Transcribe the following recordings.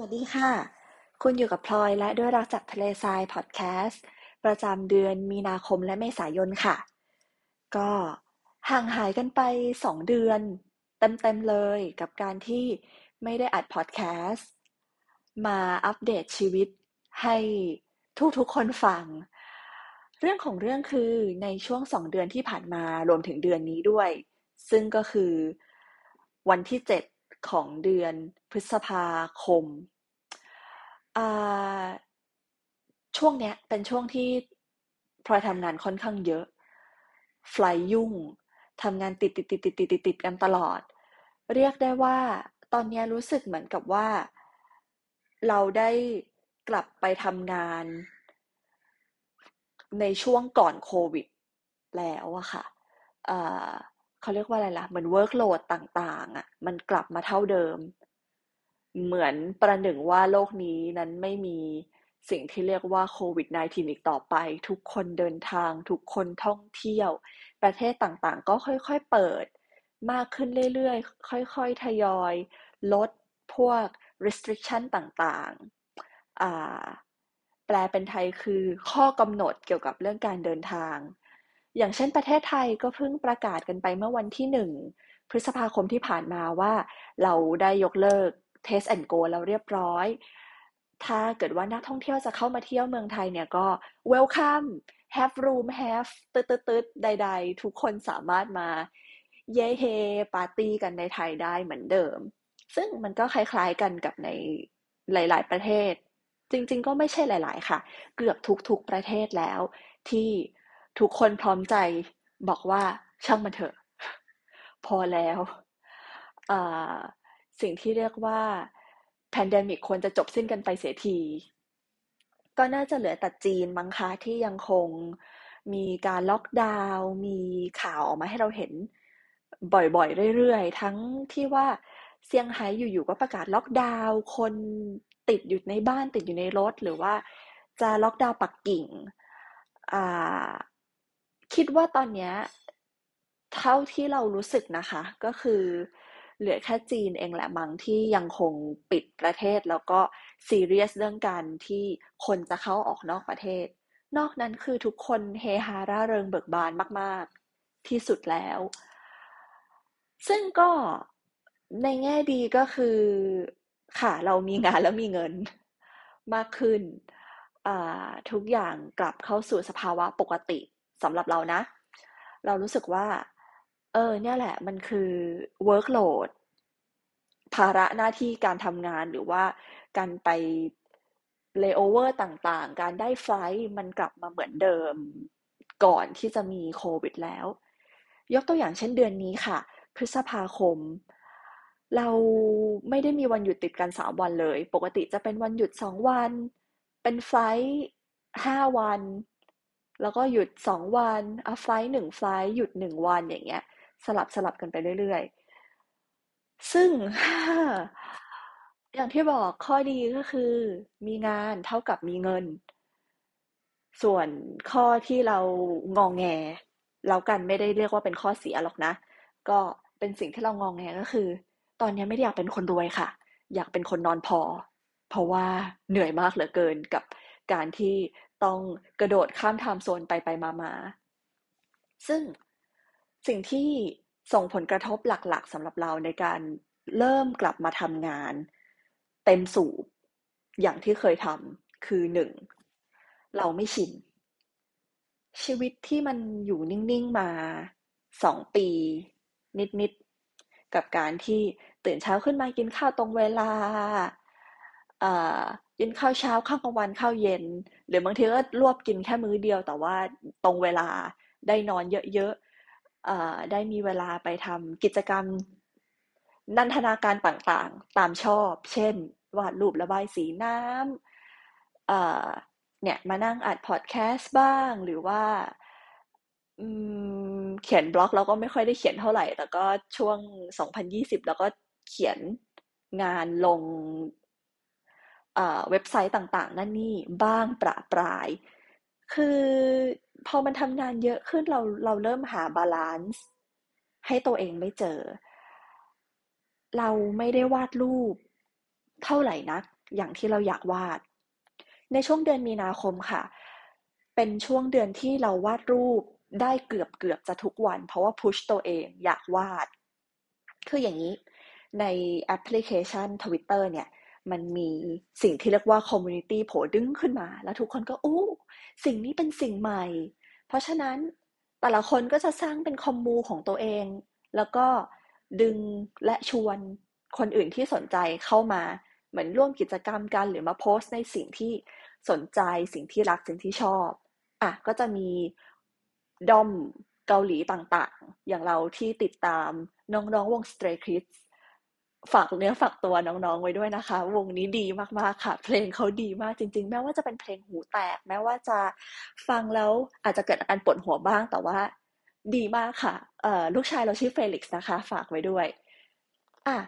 วัสดีค่ะ คุณอยู่กับพลอยและด้วยรักจากทะเลทรายพอดแคสต์ประจำเดือนมีนาคมและเมษายนค่ะ ก็ห่างหายกันไปสองเดือน เต็มๆเลยกับการที่ไม่ได้อัดพอดแคสต์มาอัปเดตชีวิตให้ทุกๆคนฟัง เรื่องของเรื่องคือในช่วงสองเดือนที่ผ่านมารวมถึงเดือนนี้ด้วย ซึ่งก็คือวันที่เจ็ดของเดือนพฤษภาคม ช่วงเนี้ยเป็นช่วงที่พลอยทำงานค่อนข้างเยอะไฟยุ่งทำงานติดติดติดติดติดติดติดกันตลอด เรียกได้ว่าตอนนี้รู้สึกเหมือนกับว่า เราได้กลับไปทำงาน ในช่วงก่อนโควิด แล้วอะค่ะเขาเรียกว่าอะไรล่ะ เหมือน workload ต่าง ๆอะมันกลับมาเท่าเดิม เหมือนประหนึ่งว่าโลกนี้นั้นไม่มีสิ่งที่เรียกว่าโควิด -19 อีกต่อไป ทุกคนเดินทาง ทุกคนท่องเที่ยว ประเทศต่างๆ ก็ค่อยๆเปิด มากขึ้นเรื่อยๆ ค่อยๆ ทยอย ลดพวก restriction ต่างๆ แปลเป็นไทยคือข้อกำหนดเกี่ยวกับเรื่องการเดินทาง อย่างเช่นประเทศไทยก็เพิ่งประกาศกันไปเมื่อวันที่หนึ่งพฤษภาคมที่ผ่านมาว่าเราได้ยกเลิก Test and Go แล้วเรียบร้อย ถ้าเกิดว่านักท่องเที่ยวจะเข้ามาเที่ยวเมืองไทยเนี่ยก็ welcome have room have ตึ๊ดตึ๊ดใด ๆ ทุกคนสามารถมาเย่เฮปาร์ตี้กันในไทยได้เหมือนเดิม ซึ่งมันก็คล้ายๆกันกับในหลาย ๆ ประเทศ จริง ๆ ก็ไม่ใช่หลาย ๆ ค่ะ เกือบทุก ๆ ประเทศแล้ว ที่ทุกคนพร้อมใจบอกว่าช่างมันเถอะ พอแล้ว สิ่งที่เรียกว่า pandemic ควรจะจบสิ้นกันไปเสียที ก็น่าจะเหลือแต่จีนมั้งคะที่ยังคงมีการล็อกดาวน์มีข่าวออกมาให้เราเห็นบ่อยๆ เรื่อยๆ ทั้งที่ว่าเซี่ยงไฮ้อยู่ๆก็ประกาศล็อกดาวน์คนติดอยู่ในบ้านติดอยู่ในรถ หรือว่าจะล็อกดาวน์ปักกิ่ง คิดว่าตอนนี้เท่าที่เรารู้สึกนะคะ ก็คือ เหลือแค่จีนเองแหละมั้งที่ยังคงปิดประเทศ แล้วก็ซีเรียสเรื่องการที่คนจะเข้าออกนอกประเทศ นอกนั้นคือทุกคนเฮฮาร่าเริงเบิกบานมาก ๆ ที่สุดแล้ว ซึ่งก็ในแง่ดีก็คือ ค่ะ เรามีงานแล้วมีเงินมากขึ้น ทุกอย่างกลับเข้าสู่สภาวะปกติสำหรับเรานะ เรารู้สึกว่า เออ เนี่ยแหละ มันคือ workload ภาระหน้าที่การทำงานหรือว่าการไป layover ต่างๆ การได้ไฟล์มันกลับมาเหมือนเดิมก่อนที่จะมีโควิดแล้ว ยกตัวอย่างเช่นเดือนนี้ค่ะ พฤษภาคม เราไม่ได้มีวันหยุดติดกันสามวันเลย ปกติจะเป็นวันหยุดสองวัน เป็นไฟล์ห้าวัน แล้วก็หยุดสองวันเอาไฟล์หนึ่งไฟล์หยุดหนึ่งวันอย่างเงี้ย สลับสลับกันไปเรื่อยๆ ซึ่ง อย่างที่บอกข้อดีก็คือ มีงานเท่ากับมีเงิน ส่วนข้อที่เรางองแงแล้วกันไม่ได้เรียกว่าเป็นข้อเสียหรอกนะ ก็เป็นสิ่งที่เรางองแงก็คือ ตอนนี้ไม่ได้อยากเป็นคนรวยค่ะ อยากเป็นคนนอนพอ เพราะว่าเหนื่อยมากเหลือเกินกับการที่ต้องกระโดดข้ามไทม์โซนไปไปมามาซึ่ง สิ่งที่ส่งผลกระทบหลักๆสำหรับเราในการเริ่มกลับมาทำงาน เต็มสูบอย่างที่เคยทำคือหนึ่งเราไม่ชิน ชีวิตที่มันอยู่นิ่งๆมาสองปี นิดๆ กับการที่ตื่นเช้าขึ้นมากินข้าวตรงเวลากินข้าวเช้าข้าวกลางวันข้าวเย็น หรือบางทีก็รวบกินแค่มื้อเดียวแต่ว่าตรงเวลาได้นอนเยอะ ได้มีเวลาไปทำกิจกรรม นันทนาการต่างๆ ตามชอบ เช่น วาดรูประบายสีน้ำเนี่ยมานั่งอัดพอดแคสต์บ้าง หรือว่าเขียนบล็อกเราก็ไม่ค่อยได้เขียนเท่าไหร่ แต่ก็ช่วง 2020 แล้วก็เขียนงานลงเว็บไซต์ต่างๆ นั่นนี่บ้างประปราย คือ พอมันทำงานเยอะขึ้นเราเราเริ่มหา balance ให้ตัวเองไม่เจอ เราไม่ได้วาดรูป เท่าไหร่นัก อย่างที่เราอยากวาด ในช่วงเดือนมีนาคมค่ะ เป็นช่วงเดือนที่เราวาดรูปได้เกือบเกือบจะทุกวัน เพราะว่า push ตัวเองอยากวาด คืออย่างนี้ในแอปพลิเคชัน Twitter เนี่ย มันมีสิ่งที่เรียกว่า community โผล่ดึงขึ้นมา แล้วทุกคนก็ อู้ สิ่งนี้เป็นสิ่งใหม่ เพราะฉะนั้นแต่ละคนก็จะสร้างเป็นคอมมูของตัวเอง แล้วก็ดึงและชวนคนอื่นที่สนใจเข้ามาเหมือนร่วมกิจกรรมกันหรือมาโพสต์ในสิ่งที่สนใจสิ่งที่รักสิ่งที่ชอบอะก็จะมีด้อมเกาหลีต่างๆ อย่างเราที่ติดตามน้องๆวง Stray Kids ฝากเนื้อฝากตัวน้องๆไว้ด้วยนะคะ วงนี้ดีมากๆค่ะ เพลงเขาดีมากจริง ๆ แม้ว่าจะเป็นเพลงหูแตก แม้ว่าจะฟังแล้วอาจจะเกิดอาการปวดหัวบ้างแต่ว่าดีมากค่ะลูกชายเราชื่อเฟลิกซ์นะคะ ฝากไว้ด้วยอะ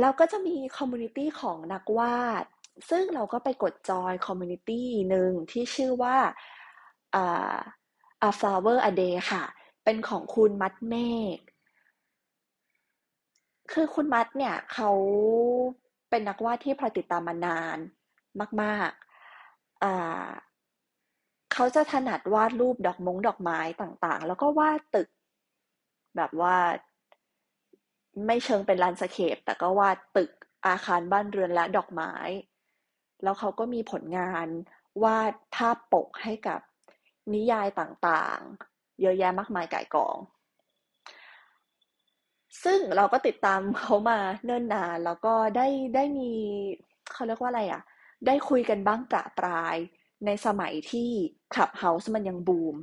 แล้วก็จะมี community ของนักวาด ซึ่งเราก็ไปกด join community หนึ่งที่ชื่อว่าอ่า A Flower a Day ค่ะ เป็นของคุณมัดเมฆ คือคุณมัดเนี่ยเขาเป็นนักวาดที่พลอยติดตามมานานมากๆอ่าเขาจะถนัดวาดรูปดอกมงดอกไม้ต่างๆ แล้วก็วาดตึก แบบว่าไม่เชิงเป็นลานสเคปแต่ก็วาดตึกอาคารบ้านเรือนและดอกไม้ แล้วเขาก็มีผลงานวาดภาพปกให้กับนิยายต่างๆ เยอะแยะมากมายก่ายกอง ซึ่งเราก็ติดตามเขามาเนิ่นนาน แล้วก็ได้ได้มีเขาเรียกว่าอะไรอะ่ะ ได้คุยกันบ้างประปรายในสมัยที่ Clubhouse มันยังบูม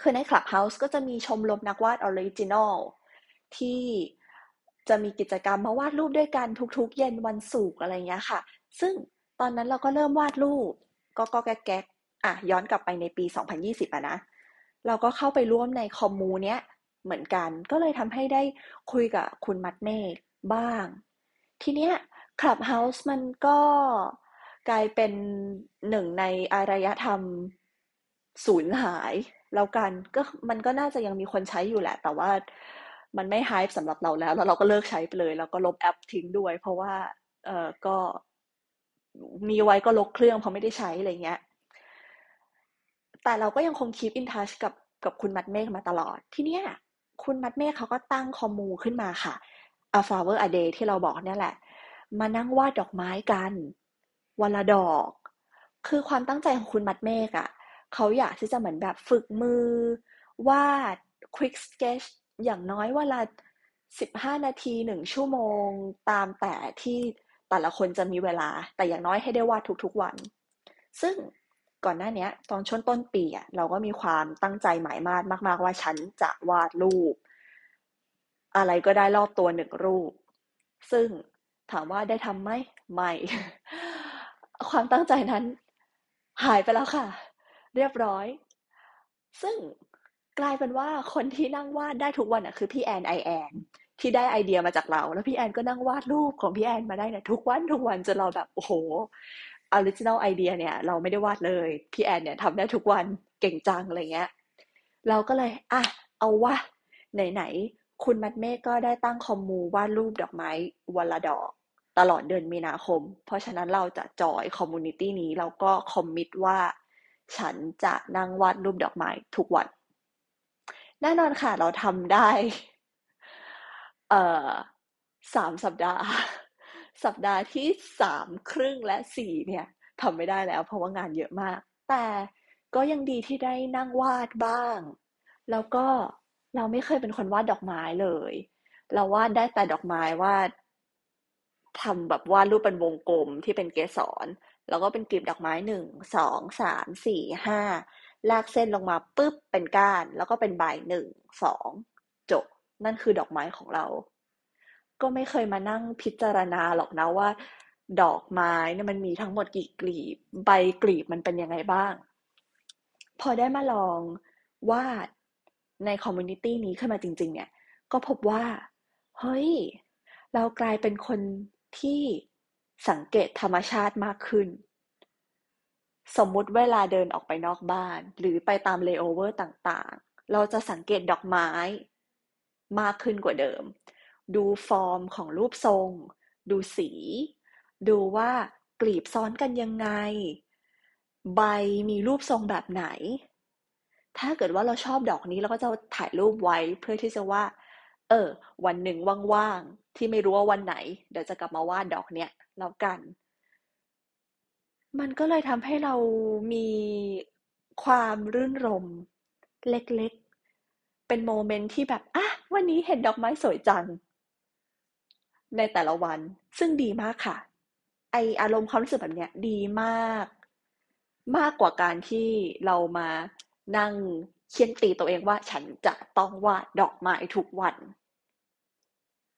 คือใน Clubhouse ก็จะมีชมรมนักวาด original ที่จะมีกิจกรรมมาวาดรูปด้วยกันทุกๆ เย็นวันศุกร์อะไรเงี้ยค่ะ ซึ่งตอนนั้นเราก็เริ่มวาดรูป ก็ก็แก๊กอะย้อนกลับไปในปี 2020อะนะ เราก็เข้าไปร่วมในคอมมูเนี้ย เหมือนกัน ก็เลยทำให้ได้คุยกับคุณมัดเมฆบ้าง ทีเนี้ยคลับเฮาส์มันก็กลายเป็นหนึ่งในอารยธรรมสูญหายแล้วกันก็มันก็น่าจะยังมีคนใช้อยู่แหละ แต่ว่ามันไม่ไฮป์สำหรับเราแล้ว แล้วเราก็เลิกใช้ไปเลย แล้วก็ลบแอปทิ้งด้วย เพราะว่าเออก็มีไว้ก็ลบเครื่องเพราะไม่ได้ใช้อะไรเงี้ย แต่เราก็ยังคงคีปอินทัชกับกับคุณมัดเมฆมาตลอดทีเนี้ย คุณมัดเมฆเขาก็ตั้งคอมมูขึ้นมาค่ะ A Flower a Day ที่เราบอกเนี่ยแหละ มานั่งวาดดอกไม้กันวันละดอก คือความตั้งใจของคุณมัดเมฆอะ่ะเขาอยากที่จะเหมือนแบบฝึกมือ วาด quick sketch อย่างน้อยเวลาสิบห้านาทีหนึ่งชั่วโมงตามแต่ที่แต่ละคนจะมีเวลา แต่อย่างน้อยให้ได้วาดทุกๆวัน ซึ่ง ก่อนหน้านี้ตอนช่วงต้นปีอะเราก็มีความตั้งใจหมายมาดมาก ๆ ว่าฉันจะวาดรูป อะไรก็ได้รอบตัวหนึ่งรูป ซึ่งถามว่าได้ทำไหมไม่ ความตั้งใจนั้น หายไปแล้วค่ะ เรียบร้อย ซึ่งกลายเป็นว่าคนที่นั่งวาดได้ทุกวันอะคือพี่แอนไอแอนที่ได้ไอเดียมาจากเรา แล้วพี่แอนก็นั่งวาดรูปของพี่แอนมาได้เนี่ยทุกวันทุกวันจนเราแบบโอ้โห ออริจินัลไอเดียเนี่ยเราไม่ได้วาดเลย พี่แอนเนี่ยทำได้ทุกวันเก่งจังอะไรเงี้ย เราก็เลยอะเอาว่าไหนๆคุณมัดเมฆก็ได้ตั้งคอมมูวาดรูปดอกไม้วันละดอก ตลอดเดือนมีนาคม เพราะฉะนั้นเราจะจอยคอมมูนิตี้นี้เราก็คอมมิตว่า ฉันจะนั่งวาดรูปดอกไม้ทุกวัน แน่นอนค่ะเราทำได้ เอ่อสามสัปดาห์ สัปดาห์ที่สามครึ่งและสี่เนี่ยทำไม่ได้แล้ว เพราะว่างานเยอะมาก แต่ก็ยังดีที่ได้นั่งวาดบ้าง แล้วก็เราไม่เคยเป็นคนวาดดอกไม้เลย เราวาดได้แต่ดอกไม้วาดทำแบบวาดรูปเป็นวงกลมที่เป็นเกสร แล้วก็เป็นกลีบดอกไม้หนึ่งสองสามสี่ห้าลากเส้นลงมาปุ๊บเป็นก้าน แล้วก็เป็นใบหนึ่งสองจบนั่นคือดอกไม้ของเรา ก็ไม่เคยมานั่งพิจารณาหรอกนะว่า ดอกไม้เนี่ยมันมีทั้งหมดกี่กลีบ ใบกลีบมันเป็นยังไงบ้าง พอได้มาลองวาดใน community นี้ขึ้นมาจริง ๆ เนี่ย ก็พบว่า เฮ้ย เรากลายเป็นคนที่สังเกตธรรมชาติมากขึ้น สมมุติเวลาเดินออกไปนอกบ้าน หรือไปตามเลเยอร์ต่างๆ เราจะสังเกตดอกไม้มากขึ้นกว่าเดิม ดูฟอร์มของรูปทรง ดูสี ดูว่ากลีบซ้อนกันยังไง ใบมีรูปทรงแบบไหน ถ้าเกิดว่าเราชอบดอกนี้เราก็จะถ่ายรูปไว้เพื่อที่จะว่า เออ วันหนึ่งว่างๆที่ไม่รู้ว่าวันไหน เดี๋ยวจะกลับมาวาดดอกเนี้ยแล้วกัน มันก็เลยทำให้เรามีความรื่นรม เล็กๆ เป็นโมเมนต์ที่แบบ อะ วันนี้เห็นดอกไม้สวยจัง ในแต่ละวัน ซึ่งดีมากค่ะ ไออารมณ์ความรู้สึกแบบเนี้ยดีมาก มากกว่าการที่เรามานั่งเคียนตีตัวเองว่าฉันจะต้องวาดดอกไม้ทุกวัน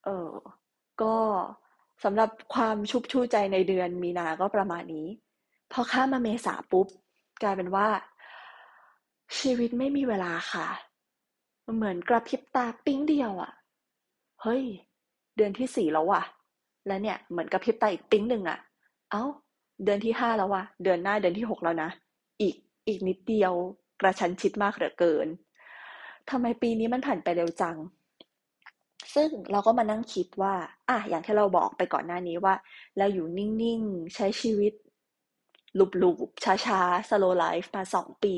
เออ ก็สำหรับความชุบชูใจในเดือนมีนาก็ประมาณนี้ พอข้ามาเมษาปุ๊บ กลายเป็นว่า ชีวิตไม่มีเวลาค่ะ เหมือนกระพริบตาปิ๊งเดียวอะ่ะ เฮ้ย เดือนที่สี่แล้วว่ะ แล้วเนี่ยเหมือนกระพริบตาอีกปิ๊งหนึ่งอะ่ะเอ้า เดือนที่ห้าแล้วว่ะ เดือนหน้าเดือนที่หกแล้วนะ อีกอีกนิดเดียวกระชั้นชิดมากเหลือเกินทำไมปีนี้มันผ่านไปเร็วจัง ซึ่งเราก็มานั่งคิดว่า อะอย่างที่เราบอกไปก่อนหน้านี้ว่า เราอยู่นิ่งๆ ใช้ชีวิตลุบๆช้าๆ slow life มาสองปี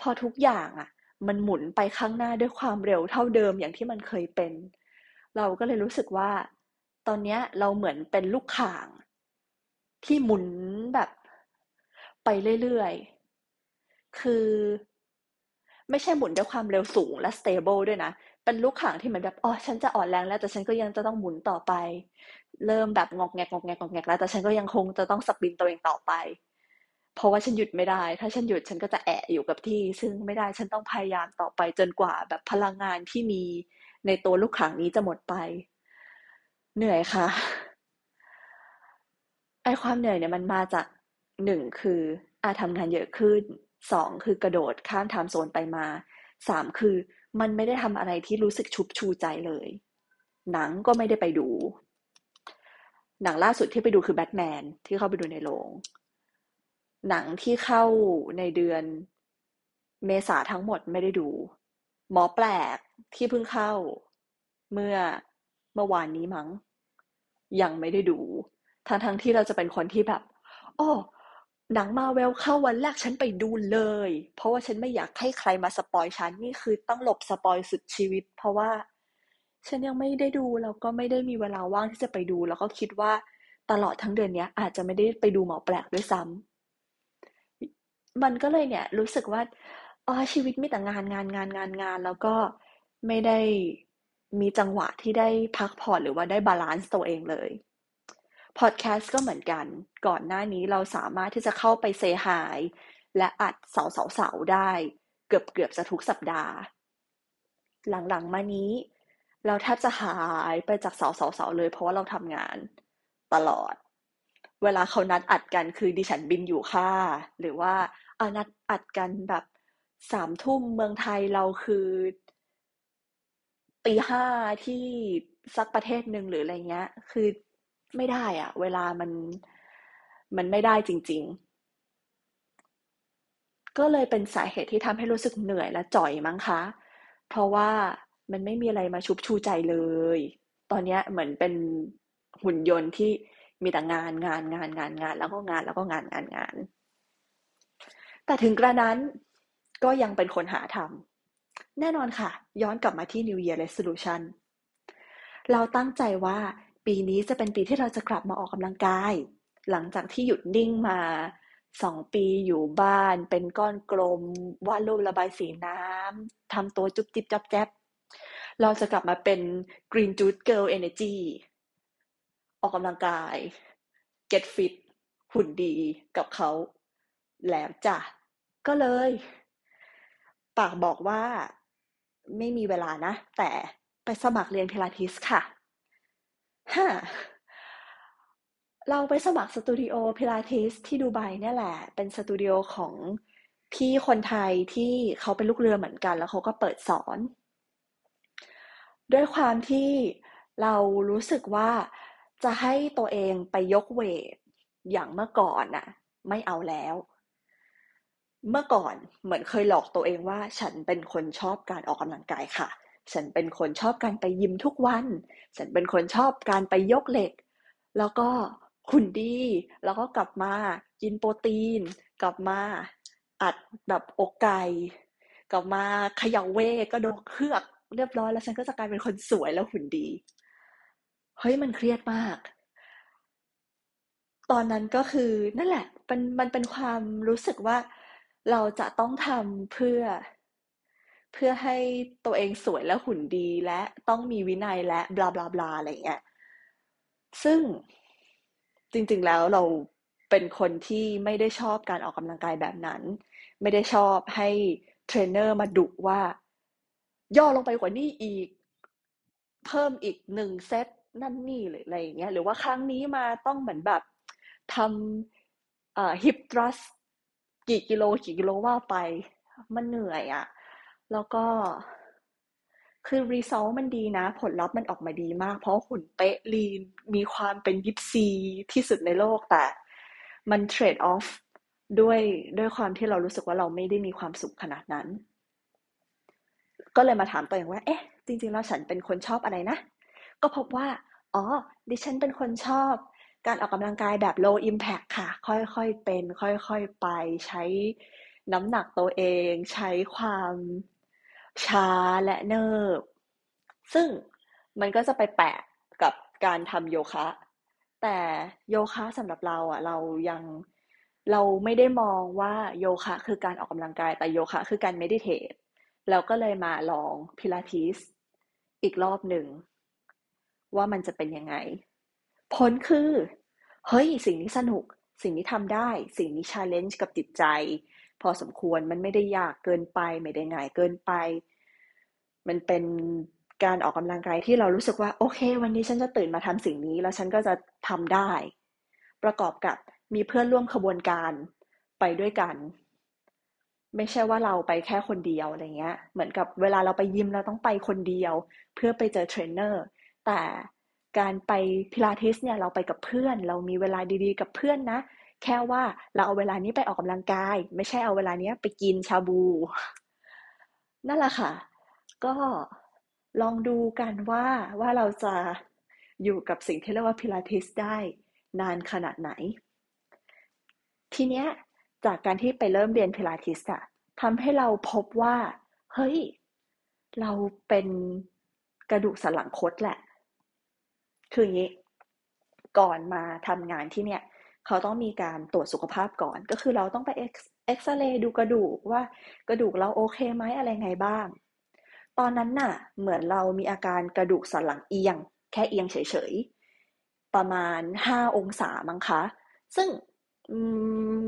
พอทุกอย่างอะ มันหมุนไปข้างหน้าด้วยความเร็วเท่าเดิมอย่างที่มันเคยเป็น เราก็เลยรู้สึกว่า ตอนนี้เราเหมือนเป็นลูกข่าง ที่หมุนแบบไปเรื่อยๆ คือ ไม่ใช่หมุนด้วยความเร็วสูงและ stable ด้วยนะ เป็นลูกข่างที่เหมือนแบบ อ๋อ ฉันจะอ่อนแรงแล้ว แต่ฉันก็ยังจะต้องหมุนต่อไป เริ่มแบบงอกแงกงอกแงกงอกแงกแล้ว แต่ฉันก็ยังคงจะต้องสปินตัวเองต่อไป เพราะว่าฉันหยุดไม่ได้ ถ้าฉันหยุดฉันก็จะแอะอยู่กับที่ ซึ่งไม่ได้ ฉันต้องพยายามต่อไปจนกว่าแบบพลังงานที่มี ในตัวลูกข่างนี้จะหมดไป เหนื่อยค่ะ ไอความเหนื่อยเนี่ยมันมาจากหนึ่งคืออาทำงานเยอะขึ้นสองคือกระโดดข้ามไทม์โซนไปมาสามคือมันไม่ได้ทำอะไรที่รู้สึกชุบชูใจเลย หนังก็ไม่ได้ไปดู หนังล่าสุดที่ไปดูคือแบทแมนที่เข้าไปดูในโรงหนังที่เข้าในเดือนเมษาทั้งหมดไม่ได้ดู หมอแปลก ที่เพิ่งเข้าเมื่อเมื่อวานนี้มั้ง ยังไม่ได้ดูทั้งทั้งที่เราจะเป็นคนที่แบบอ๋อหนังมาเวลเข้าวันแรกฉันไปดูเลย เพราะว่าฉันไม่อยากให้ใครมา spoil ฉันนี่คือต้องหลบ spoil สุดชีวิต เพราะว่า ฉันยังไม่ได้ดูแล้วก็ไม่ได้มีเวลาว่างที่จะไปดู แล้วก็คิดว่าตลอดทั้งเดือนนี้อาจจะไม่ได้ไปดูหมอแปลกด้วยซ้ำมันก็เลยเนี่ย รู้สึกว่าอ๋อชีวิตมีแต่งานงานงานงานงาน แล้วก็ ไม่ได้มีจังหวะที่ได้พักผ่อนหรือว่าได้ balance ตัวเองเลย พอดแคสต์ก็เหมือนกัน ก่อนหน้านี้เราสามารถที่จะเข้าไปเซฮายและอัดเสาเสาเสาได้เกือบเกือบจะทุกสัปดาห์ หลังๆมานี้ เราแทบจะหายไปจากเสาเสาเสาเลยเพราะว่าเราทำงานตลอด เวลาเขานัดอัดกันคือดิฉันบินอยู่ค่ะ หรือว่าอานัดอัดกันแบบสามทุ่มเมืองไทยเราคือ ตีห้าที่สักประเทศหนึ่งหรืออะไรเงี้ย คือไม่ได้อะเวลามันมันไม่ได้จริง ๆ ก็เลยเป็นสาเหตุที่ทำให้รู้สึกเหนื่อยและจ่อยมั้งคะ เพราะว่ามันไม่มีอะไรมาชุบชูใจเลย ตอนนี้เหมือนเป็นหุ่นยนต์ที่มีแต่งานงานงานงานงาน แล้วก็งานแล้วก็งานงานงาน แต่ถึงกระนั้นก็ยังเป็นคนหาทำ แน่นอนค่ะ ย้อนกลับมาที่ New Year Resolution เราตั้งใจว่าปีนี้จะเป็นปีที่เราจะกลับมาออกกำลังกาย หลังจากที่หยุดนิ่งมาสองปีอยู่บ้าน เป็นก้อนกลมวาดรูประบายสีน้ำทำตัวจุ๊บจิ๊บจับแจ๊บเราจะกลับมาเป็น Green Juice Girl Energy ออกกำลังกาย get fit หุ่นดีกับเขา แล้วจ้ะ ก็เลย ปากบอกว่าไม่มีเวลานะ แต่ไปสมัครเรียนพิลาทิสค่ะฮะเราไปสมัครสตูดิโอพิลาทิสที่ดูไบเนี่ยแหละ เป็นสตูดิโอของพี่คนไทยที่เขาเป็นลูกเรือเหมือนกัน แล้วเขาก็เปิดสอน ด้วยความที่เรารู้สึกว่าจะให้ตัวเองไปยกเวทอย่างเมื่อก่อนน่ะ ไม่เอาแล้ว เมื่อก่อนเหมือนเคยหลอกตัวเองว่า ฉันเป็นคนชอบการออกกำลังกายค่ะ ฉันเป็นคนชอบการไปยิมทุกวัน ฉันเป็นคนชอบการไปยกเหล็ก แล้วก็หุ่นดี แล้วก็กลับมากินโปรตีน กลับมาอัดแบบอกไก่กลับมาเขย่าเวก็โดนเครือกเรียบร้อยแล้วฉันก็จะกลายเป็นคนสวยแล้วหุ่นดี เฮ้ยมันเครียดมาก ตอนนั้นก็คือนั่นแหละมันมันเป็นความรู้สึกว่า เราจะต้องทำเพื่อ เพื่อให้ตัวเองสวยและหุ่นดีและต้องมีวินัยและบลาบลาบลาอะไรเงี้ยซึ่งจริง ๆ แล้วเราเป็นคนที่ไม่ได้ชอบการออกกำลังกายแบบนั้น ไม่ได้ชอบให้เทรนเนอร์มาดุว่า ย่อลงไปกว่านี้อีก เพิ่มอีกหนึ่งเซตนั่นนี่หรืออะไรอย่างเงี้ยหรือว่าครั้งนี้มาต้องเหมือนแบบทำ hip thrust กี่กิโลกี่กิโลว่าไป มันเหนื่อยอะแล้วก็คือ result มันดีนะ ผลลัพธ์มันออกมาดีมาก เพราะหุ่นเป๊ะ lean มีความเป็นยิปซีที่สุดในโลกแต่มันเทรดออฟด้วยด้วยความที่เรารู้สึกว่าเราไม่ได้มีความสุขขนาดนั้น ก็เลยมาถามตัวเองว่า เอ๊ะ จริงๆแล้วฉันเป็นคนชอบอะไรนะ ก็พบว่า อ๋อ ดิฉันเป็นคนชอบ การออกกำลังกายแบบ low impact ค่ะ ค่อยๆเป็น ค่อยๆไปใช้น้ำหนักตัวเอง ใช้ความช้าและเนิบ ซึ่งมันก็จะไปแตะกับการทำโยคะ แต่โยคะสำหรับเราอะ เรายังเราไม่ได้มองว่าโยคะคือการออกกำลังกาย แต่โยคะคือการ meditate แล้วก็เลยมาลองพิลาทิสอีกรอบหนึ่ง ว่ามันจะเป็นยังไง ผลคือ เฮ้ย สิ่งนี้สนุก สิ่งนี้ทำได้ สิ่งนี้ challenge กับจิตใจ พอสมควรมันไม่ได้ยากเกินไป ไม่ได้ง่ายเกินไป มันเป็นการออกกำลังกายที่เรารู้สึกว่า โอเค วันนี้ฉันจะตื่นมาทำสิ่งนี้ แล้วฉันก็จะทำได้ ประกอบกับมีเพื่อนร่วมขบวนการไปด้วยกัน ไม่ใช่ว่าเราไปแค่คนเดียวอะไรเงี้ย เหมือนกับเวลาเราไปยิมเราต้องไปคนเดียว เพื่อไปเจอเทรนเนอร์แต่ การไปพิลาทิสเนี่ยเราไปกับเพื่อน เรามีเวลาดีๆ กับเพื่อนนะ แค่ว่าเราเอาเวลานี้ไปออกกำลังกาย ไม่ใช่เอาเวลานี้ไปกินชาบู นั่นแหละค่ะ ก็ลองดูกันว่าว่าเราจะอยู่กับสิ่งที่เรียกว่าพิลาทิสได้นานขนาดไหน ทีเนี้ยจากการที่ไปเริ่มเรียนพิลาทิสอะทำให้เราพบว่า เฮ้ย เราเป็นกระดูกสันหลังคดแหละ คืออย่างนี้ ก่อนมาทำงานที่เนี่ย เขาต้องมีการตรวจสุขภาพก่อน ก็คือเราต้องไปเอ็กซเรย์ดูกระดูกว่ากระดูกเราโอเคไหมอะไรไงบ้าง ตอนนั้นน่ะ เหมือนเรามีอาการกระดูกสันหลังเอียง แค่เอียงเฉยๆ ประมาณห้าองศามั้งคะ ซึ่ง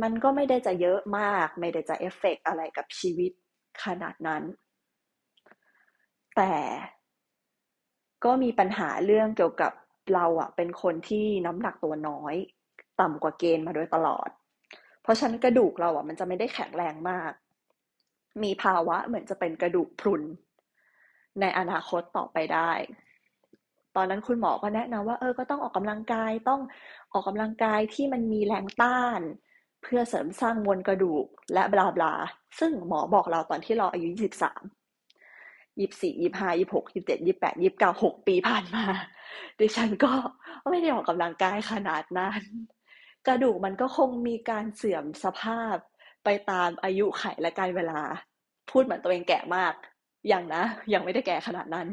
มันก็ไม่ได้จะเยอะมาก ไม่ได้จะเอฟเฟกอะไรกับชีวิตขนาดนั้น แต่ก็มีปัญหาเรื่องเกี่ยวกับ เราอะเป็นคนที่น้ำหนักตัวน้อย ต่ำกว่าเกณฑ์มาโดยตลอด เพราะฉะนั้นกระดูกเราอะมันจะไม่ได้แข็งแรงมาก มีภาวะเหมือนจะเป็นกระดูกพรุน ในอนาคตต่อไปได้ ตอนนั้นคุณหมอก็แนะนำว่าเออก็ต้องออกกำลังกายต้องออกกำลังกายที่มันมีแรงต้าน เพื่อเสริมสร้างมวลกระดูกและบลาบลา ซึ่งหมอบอกเราตอนที่เราอายุ 23 24 25 26 27 28 29 6ปีผ่านมา ดิฉันก็ไม่ได้ออกกำลังกายขนาดนั้น กระดูกมันก็คงมีการเสื่อมสภาพไปตามอายุไขและการเวลา พูดเหมือนตัวเองแก่มาก อย่างนะ ยังไม่ได้แก่ขนาดนั้น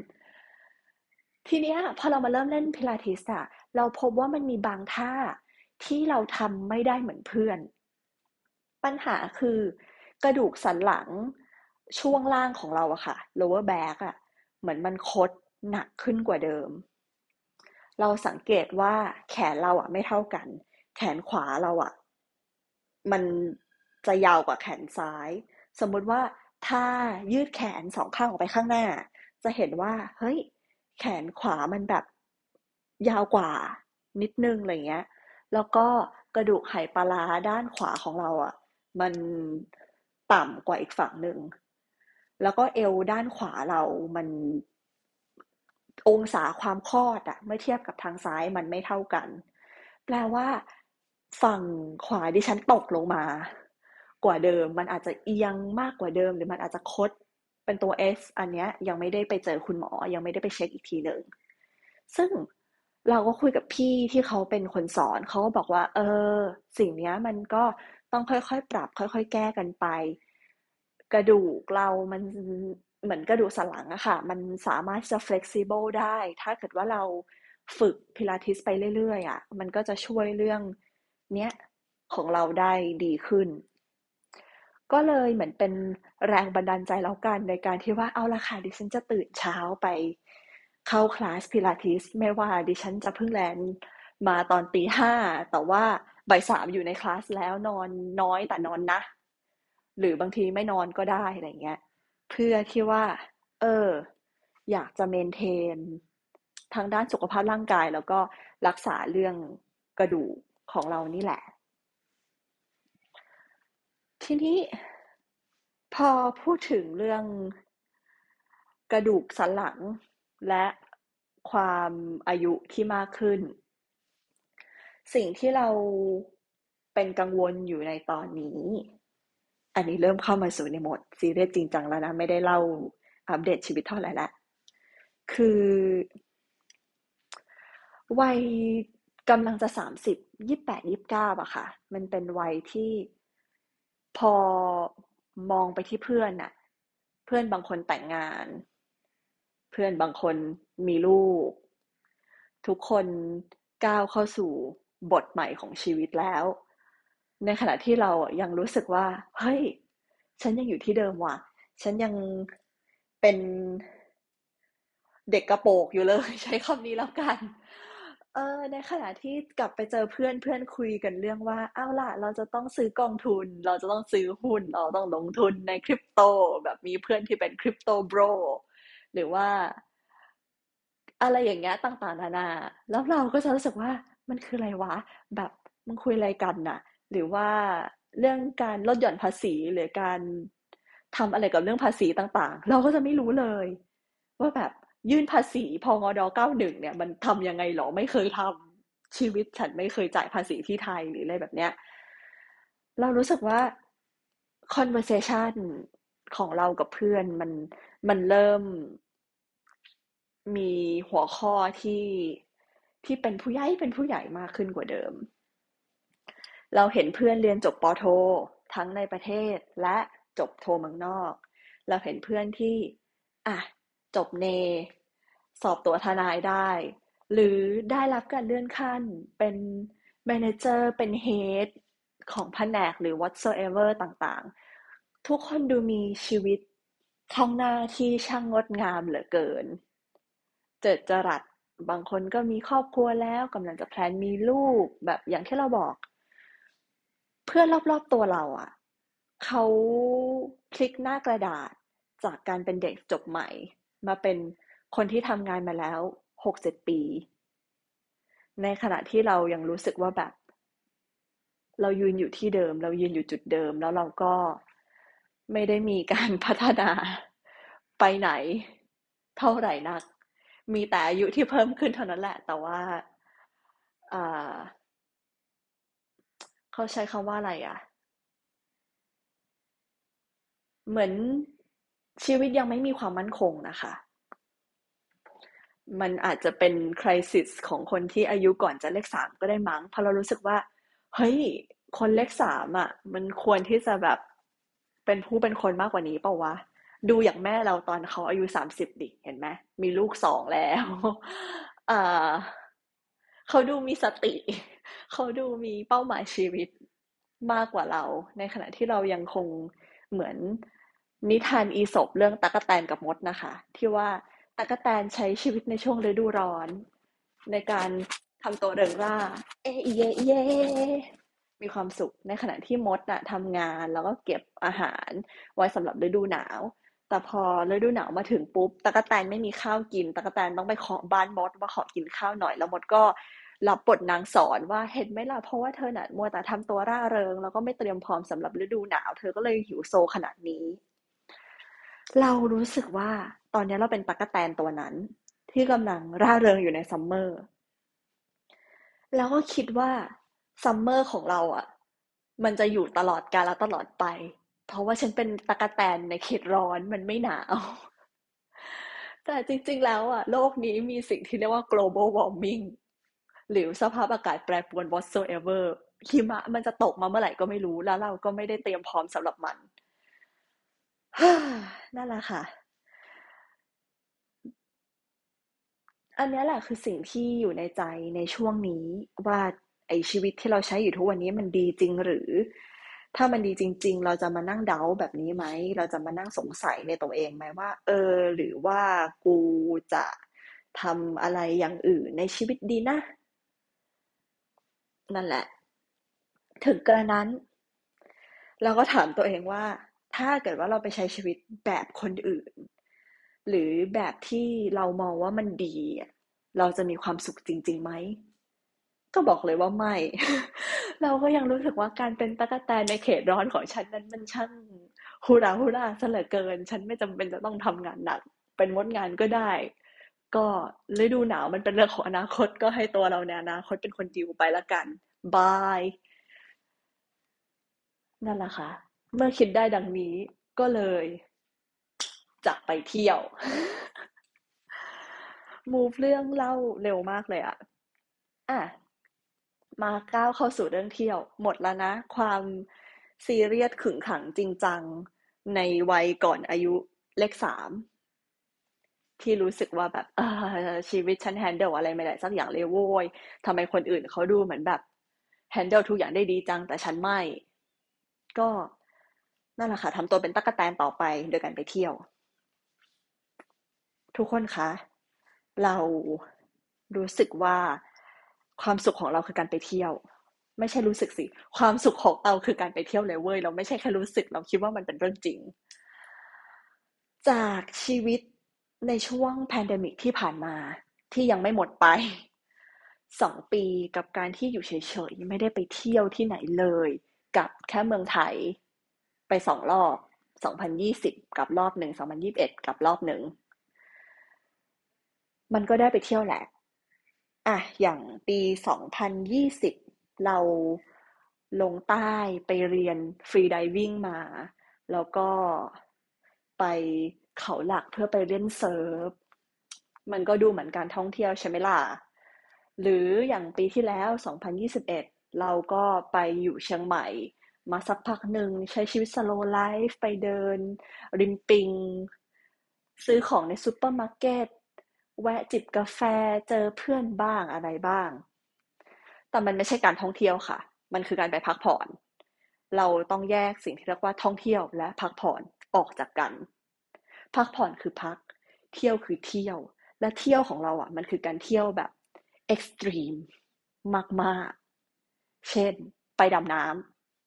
ทีเนี้ยพอเรามาเริ่มเล่นพิลาทิสอะเราพบว่ามันมีบางท่าที่เราทำไม่ได้เหมือนเพื่อน ปัญหาคือกระดูกสันหลังช่วงล่างของเราอะค่ะ lower back อะเหมือนมันคดหนักขึ้นกว่าเดิม เราสังเกตว่าแขนเราอะไม่เท่ากัน แขนขวาเราอะมันจะยาวกว่าแขนซ้าย สมมุติว่าถ้ายืดแขนสองข้างออกไปข้างหน้า จะเห็นว่า เฮ้ย แขนขวามันแบบยาวกว่า นิดนึงอะไรเงี้ย แล้วก็กระดูกไหปลาร้าด้านขวาของเราอะ่ะ มันต่ำกว่าอีกฝั่งหนึ่ง แล้วก็เอวด้านขวาเรามัน องศาความคลอดอะเมื่อเทียบกับทางซ้ายมันไม่เท่ากัน แปลว่า ฝั่งขวาดิฉันตกลงมา กว่าเดิมมันอาจจะเอียงมากกว่าเดิม หรือมันอาจจะคดเป็นตัว S อันเนี้ยยังไม่ได้ไปเจอคุณหมอ ยังไม่ได้ไปเช็คอีกทีหนึ่งซึ่งเราก็คุยกับพี่ที่เขาเป็นคนสอนเขาก็บอกว่า เออ สิ่งเนี้ยมันก็ต้องค่อยๆปรับ ค่อย ๆ แก้กันไป กระดูกเรามัน เหมือนกระดูกสันหลังอะค่ะ มันสามารถจะ flexible ได้ ถ้าเกิดว่าเราฝึกพิลาทิสไปเรื่อยๆอะมันก็จะช่วยเรื่องเนี้ยของเราได้ดีขึ้น ก็เลยเหมือนเป็นแรงบันดาลใจแล้วกันในการที่ว่าเอาละค่ะดิฉันจะตื่นเช้าไปเข้าคลาสพิลาทิส ไม่ว่าดิฉันจะเพิ่งแลนมาตอนตีห้าแต่ว่าบ่ายสามอยู่ในคลาสแล้วนอนน้อยแต่นอนนะ หรือบางทีไม่นอนก็ได้อะไรเงี้ย เพื่อที่ว่า เออ อยากจะเมนเทนทางด้านสุขภาพร่างกาย แล้วก็รักษาเรื่องกระดูกของเรานี่แหละ ทีนี้พอพูดถึงเรื่องกระดูกสันหลังและความอายุที่มากขึ้น สิ่งที่เราเป็นกังวลอยู่ในตอนนี้ อันนี้เริ่มเข้ามาสู่ในโหมดซีเรียสจริงจังแล้วนะ ไม่ได้เล่าอัปเดตชีวิตเท่าไหร่ละ คือ วัยกำลังจะสามสิบยี่แปดยี่เก้าอะค่ะ มันเป็นวัยที่พอมองไปที่เพื่อนน่ะ เพื่อนบางคนแต่งงาน เพื่อนบางคนมีลูก ทุกคนก้าวเข้าสู่บทใหม่ของชีวิตแล้ว ในขณะที่เรายังรู้สึกว่า เฮ้ย ฉันยังอยู่ที่เดิมว่ะ ฉันยังเป็นเด็กกระโปกอยู่เลย ใช้คำนี้แล้วกัน เออ ในขณะที่กลับไปเจอเพื่อนเพื่อนคุยกันเรื่องว่าอ้าวล่ะ เราจะต้องซื้อกองทุน เราจะต้องซื้อหุ้น เราต้องลงทุนในคริปโต แบบมีเพื่อนที่เป็นคริปโตโบรหรือว่า อะไรอย่างเงี้ยต่างๆ นานา แล้วเราก็จะรู้สึกว่ามันคืออะไรวะ แบบมึงคุยอะไรกันน่ะ หรือว่าเรื่องการลดหย่อนภาษีหรือการทำอะไรกับเรื่องภาษีต่างๆ เราก็จะไม่รู้เลย ว่าแบบยื่นภาษีพองอดเก้าหนึ่งเนี่ย มันทำยังไงหรอไม่เคยทำชีวิตฉันไม่เคยจ่ายภาษีที่ไทยหรืออะไรแบบเนี้ย เรารู้สึกว่า conversation ของเรากับเพื่อนมันมันเริ่มมีหัวข้อที่ที่เป็นผู้ใหญ่เป็นผู้ใหญ่มากขึ้นกว่าเดิม เราเห็นเพื่อนเรียนจบปโท ทั้งในประเทศและจบโทเมืองนอก เราเห็นเพื่อนที่อะจบเน สอบตัวทนายได้ หรือได้รับการเลื่อนขั้นเป็น manager เป็น head ของแผนกหรือ whatsoever ต่างๆ ทุกคนดูมีชีวิตข้างหน้าที่ช่างงดงามเหลือเกิน เจิดจรัสบางคนก็มีครอบครัวแล้วกำลังจะ plan มีลูกแบบอย่างที่เราบอก เพื่อนรอบๆตัวเราอะ่ะเขาพลิกหน้ากระดาษจากการเป็นเด็กจบใหม่ มาเป็นคนที่ทำงานมาแล้วหกเจ็ดปี ในขณะที่เรายังรู้สึกว่าแบบ เรายืนอยู่ที่เดิม เรายืนอยู่จุดเดิม แล้วเราก็ไม่ได้มีการพัฒนาไปไหน เท่าไหร่นัก มีแต่อายุที่เพิ่มขึ้นเท่านั้นแหละ แต่ว่า เขาใช้คำว่าอะไรอะเหมือนชีวิตยังไม่มีความมั่นคงนะคะ มันอาจจะเป็นคริสิสของคนที่อายุก่อนจะเลขสามก็ได้มั้งเพราะเรารู้สึกว่า เฮ้ย คนเลขสามอะ มันควรที่จะแบบเป็นผู้เป็นคนมากกว่านี้เปล่าวะ ดูอย่างแม่เราตอนเขาอายุสามสิบดิ เห็นไหม มีลูกสองแล้วอ่า เขาดูมีสติ เขาดูมีเป้าหมายชีวิตมากกว่าเรา ในขณะที่เรายังคงเหมือนนิทานอีสบเรื่องตะกะแตนกับมดนะคะ ที่ว่าตะกะแตนใช้ชีวิตในช่วงฤดูร้อน ในการทำตัวเริงร่า เอเยเยมีความสุขในขณะที่มดน่ะทำงานแล้วก็เก็บอาหารไว้สำหรับฤดูหนาว แต่พอฤดูหนาวมาถึงปุ๊บตะกแตนไม่มีข้าวกินตะกแตนต้องไปขอบ้านมดว่าขอกินข้าวหน่อย แล้วมดก็ รับบทนางสอนว่าเห็นไหมล่ะเพราะว่าเธอน่ะมัวแต่ทำตัวร่าเริง แล้วก็ไม่เตรียมพร้อมสำหรับฤดูหนาว เธอก็เลยหิวโซขนาดนี้ เรารู้สึกว่าตอนนี้เราเป็นตั๊กแตนตัวนั้น ที่กำลังร่าเริงอยู่ใน summer แล้วก็คิดว่า summer ของเราอะ่ะ มันจะอยู่ตลอดกาลตลอดไป เพราะว่าฉันเป็นตั๊กแตนในเขตร้อนมันไม่หนาว แต่จริงๆแล้วอะ โลกนี้มีสิ่งที่เรียกว่า global warming หรือสภาพอากาศแปรปรวน whatsoever หิมะมันจะตกมาเมื่อไหร่ก็ไม่รู้แล้วเราก็ไม่ได้เตรียมพร้อมสำหรับมันนั่นแหละค่ะ อันนี้แหละคือสิ่งที่อยู่ในใจในช่วงนี้ว่าไอชีวิตที่เราใช้อยู่ทุกวันนี้มันดีจริงหรือ ถ้ามันดีจริง ๆ เราจะมานั่งเดาแบบนี้ไหม เราจะมานั่งสงสัยในตัวเองไหมว่า เออ หรือว่ากูจะทำอะไรอย่างอื่นในชีวิตดีนะ นั่นแหละ ถึงกระนั้น เราก็ถามตัวเองว่า ถ้าเกิดว่าเราไปใช้ชีวิตแบบคนอื่น หรือแบบที่เรามองว่ามันดี เราจะมีความสุขจริงๆไหมก็บอกเลยว่าไม่ เราก็ยังรู้สึกว่าการเป็นตะกแตนในเขตร้อนของฉันนั้นมันช่างฮูราฮูราเหลือเกิน ฉันไม่จำเป็นจะต้องทำงานหนัก เป็นมดงานก็ได้ ก็ฤดูหนาวมันเป็นเรื่องของอนาคตก็ให้ตัวเราในอนาคตเป็นคนดิวไปละกันบายนั่นแหละค่ะ เมื่อคิดได้ดังนี้ก็เลยจะไปเที่ยว มูฟเรื่องเล่าเร็วมากเลยอะอะ มาก้าวเข้าสู่เรื่องเที่ยว หมดแล้วนะ ความซีเรียสขึงขังจริงจัง ในวัยก่อนอายุเลขสาม ที่รู้สึกว่าแบบชีวิตฉันแฮนเดิลอะไรไม่ได้สักอย่างเลยโว้ยทำไมคนอื่นเขาดูเหมือนแบบแฮนเดิลทุกอย่างได้ดีจังแต่ฉันไม่ ก็นั่นแหละค่ะทำตัวเป็นตั๊กแตนต่อไปโดยการไปเที่ยว ทุกคนคะ เรารู้สึกว่าความสุขของเราคือการไปเที่ยว ไม่ใช่รู้สึกสิ ความสุขของเราคือการไปเที่ยวเลยเว้ยเราไม่ใช่แค่รู้สึก เราคิดว่ามันเป็นเรื่องจริง จากชีวิต ในช่วง pandemic ที่ผ่านมาที่ยังไม่หมดไปสองปีกับการที่อยู่เฉยๆ ไม่ได้ไปเที่ยวที่ไหนเลย กับแค่เมืองไทย ไปสองรอบ 2020 กับรอบหนึ่ง 2021 กับรอบหนึ่ง มันก็ได้ไปเที่ยวแหละ อะ อย่างปี 2020 เราลงใต้ไปเรียน freediving มา แล้วก็ไป เขาหลักเพื่อไปเล่น surf มันก็ดูเหมือนการท่องเที่ยวใช่ไหมล่ะ หรืออย่างปีที่แล้ว 2021 เราก็ไปอยู่เชียงใหม่ มาสักพักหนึ่งใช้ชีวิต slow life ไปเดิน ริมปิง ซื้อของในซูเปอร์มาร์เก็ต แวะจิบกาแฟเจอเพื่อนบ้างอะไรบ้าง แต่มันไม่ใช่การท่องเที่ยวค่ะ มันคือการไปพักผ่อน เราต้องแยกสิ่งที่เรียกว่าท่องเที่ยวและพักผ่อนออกจากกัน พักผ่อนคือพัก เที่ยวคือเที่ยว และเที่ยวของเราอะ มันคือการเที่ยวแบบเอ็กซ์ตรีมมากๆ เช่น ไปดำน้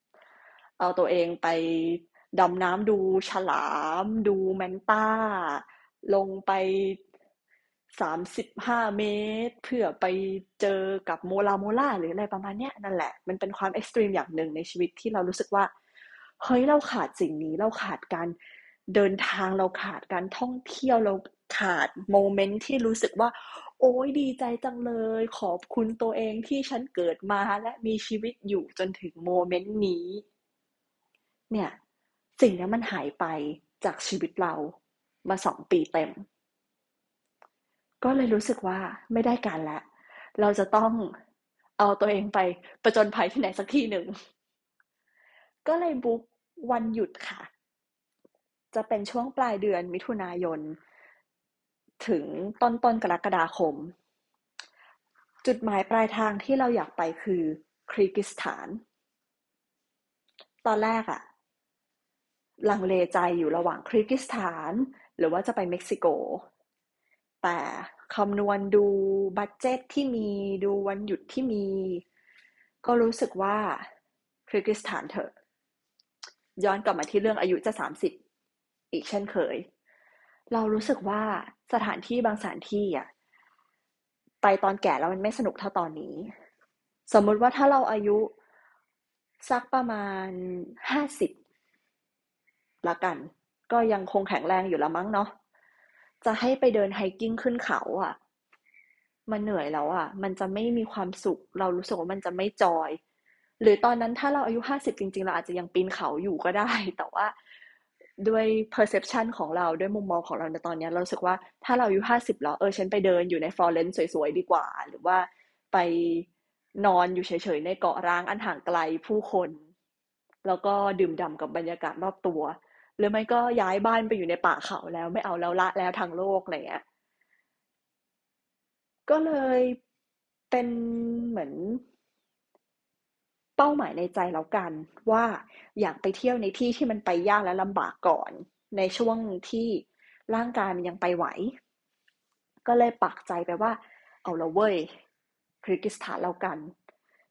ำเอาตัวเองไปดำน้ำดูฉลาม ดูแมนต้า ลงไปสามสิบห้าเมตร เพื่อไปเจอกับโมลาโมลาหรืออะไรประมาณเนี้ยนั่นแหละ มันเป็นความเอ็กซ์ตรีมอย่างหนึ่งในชีวิตที่เรารู้สึกว่า เฮ้ยเราขาดสิ่งนี้เราขาดการ เดินทางเราขาดการท่องเที่ยวเราขาด moment ที่รู้สึกว่า โอ้ยดีใจจังเลย ขอบคุณตัวเองที่ฉันเกิดมาและมีชีวิตอยู่จนถึง moment นี้ เนี่ย สิ่งนี้มันหายไปจากชีวิตเรามาสองปีเต็ม ก็เลยรู้สึกว่าไม่ได้การละ เราจะต้องเอาตัวเองไปประจนภัยที่ไหนสักที่หนึ่ง ก็เลยบุ๊กวันหยุดค่ะ จะเป็นช่วงปลายเดือนมิถุนายน ถึงต้นต้นกรกฎาคม จุดหมายปลายทางที่เราอยากไปคือคริกิสถาน ตอนแรกอะลังเลใจอยู่ระหว่างคริกิสถาน หรือว่าจะไปเม็กซิโก แต่คำนวณดูบัตเจ็ตที่มีดูวันหยุดที่มี ก็รู้สึกว่าคริกิสถานเถอะ ย้อนกลับมาที่เรื่องอายุจะสามสิบ อีกเช่นเคย เรารู้สึกว่าสถานที่บางสถานที่อะไปตอนแก่แล้วมันไม่สนุกเท่าตอนนี้ สมมุติว่าถ้าเราอายุสักประมาณห้าสิบละกัน ก็ยังคงแข็งแรงอยู่ละมั้งเนาะจะให้ไปเดินไฮกิ้งขึ้นเขาอะ มันเหนื่อยแล้วอะ มันจะไม่มีความสุข เรารู้สึกว่ามันจะไม่จอย หรือตอนนั้นถ้าเราอายุห้าสิบจริง ๆ เราอาจจะยังปีนเขาอยู่ก็ได้ แต่ว่า ด้วย perception ของเราด้วยมุมมองของเราในตอนนี้เราสึกว่าถ้าเราอายุห้าสิบแล้วเออฉันไปเดินอยู่ในฟลอเรนซ์สวยๆ ดีกว่า หรือว่าไปนอนอยู่เฉยๆ ในเกาะร้างอันห่างไกลผู้คน แล้วก็ดื่มด่ำกับบรรยากาศรอบตัว หรือไม่ก็ย้ายบ้านไปอยู่ในป่าเขาแล้วไม่เอาแล้วละแล้วทางโลกอะไรเงี้ยก็เลยเป็นเหมือน เป้าหมายในใจแล้วกัน ว่าอยากไปเที่ยวในที่ที่มันไปยากและลำบากก่อน ในช่วงที่ร่างกายมันยังไปไหว ก็เลยปักใจไปว่า เอาละเว้ยคีร์กีซสถานแล้วกัน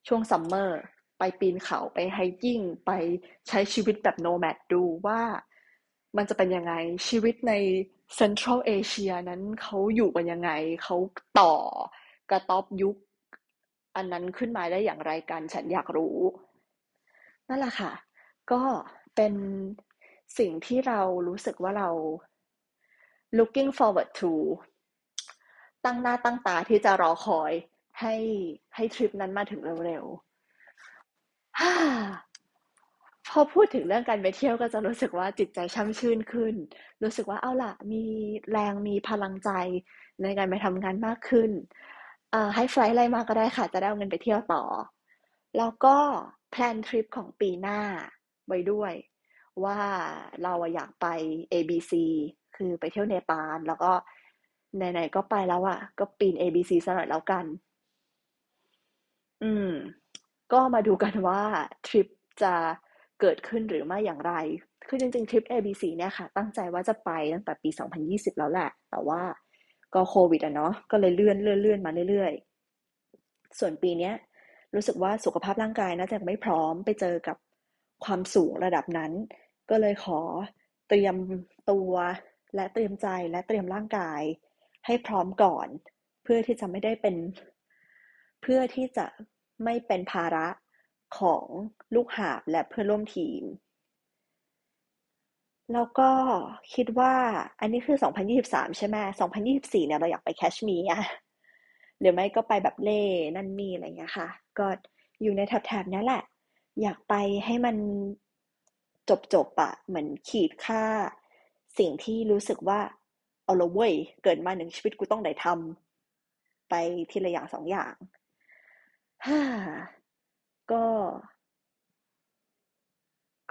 ช่วง summer ไปปีนเขาไป hiking ไปใช้ชีวิตแบบ nomad ดูว่ามันจะเป็นยังไงชีวิตในเซ็นทรัลเอเชียนั้นเขาอยู่กันยังไง เขาต่อกระต๊อบยุค อันนั้นขึ้นมาได้อย่างไรกัน ฉันอยากรู้ นั่นแหละค่ะ ก็เป็นสิ่งที่เรารู้สึกว่าเรา looking forward to ตั้งหน้าตั้งตาที่จะรอคอยให้ให้ทริปนั้นมาถึงเร็วๆ พอพูดถึงเรื่องการไปเที่ยวก็จะรู้สึกว่าจิตใจช่ำชื่นขึ้น รู้สึกว่าเอาล่ะ มีแรงมีพลังใจในการไปทำงานมากขึ้น ให้ไฟล์อะไรมาก็ได้ค่ะ จะได้เอาเงินไปเที่ยวต่อ แล้วก็แพลนทริปของปีหน้าไว้ด้วย ว่าเราอยากไป ABC คือไปเที่ยวเนปาลแล้วก็ไหนๆก็ไปแล้วอะก็ปีน ABC ซะหน่อยแล้วกัน อืม ก็มาดูกันว่าทริปจะเกิดขึ้นหรือไม่อย่างไร คือจริงๆ ทริป ABC เนี่ยค่ะ ตั้งใจว่าจะไปตั้งแต่ปี 2020 แล้วแหละ แต่ว่า ก็โควิดอะเนาะก็เลยเลื่อนเลื่อนเลื่อนมาเรื่อยๆ ส่วนปีนี้รู้สึกว่าสุขภาพร่างกายน่าจะไม่พร้อมไปเจอกับความสูงระดับนั้น ก็เลยขอเตรียมตัวและเตรียมใจและเตรียมร่างกาย ให้พร้อมก่อน เพื่อที่จะไม่ได้เป็น เพื่อที่จะไม่เป็นภาระของลูกหาบและเพื่อนร่วมทีม แล้วก็คิดว่าอันนี้คือ 2023 ใช่ไหม2024 เนี่ยเราอยากไปแคชเมียร์หรือไม่ก็ไปแบบเล่นั่นนี่อะไรเงี้ยค่ะ ก็อยู่ในแถบๆนี้แหละ อยากไปให้มันจบๆอะเหมือนขีดค่า สิ่งที่รู้สึกว่าเอาละเว้ยเกิดมาหนึ่งชีวิตกูต้องได้ทำไปทีละอย่างสองอย่างฮ่าก็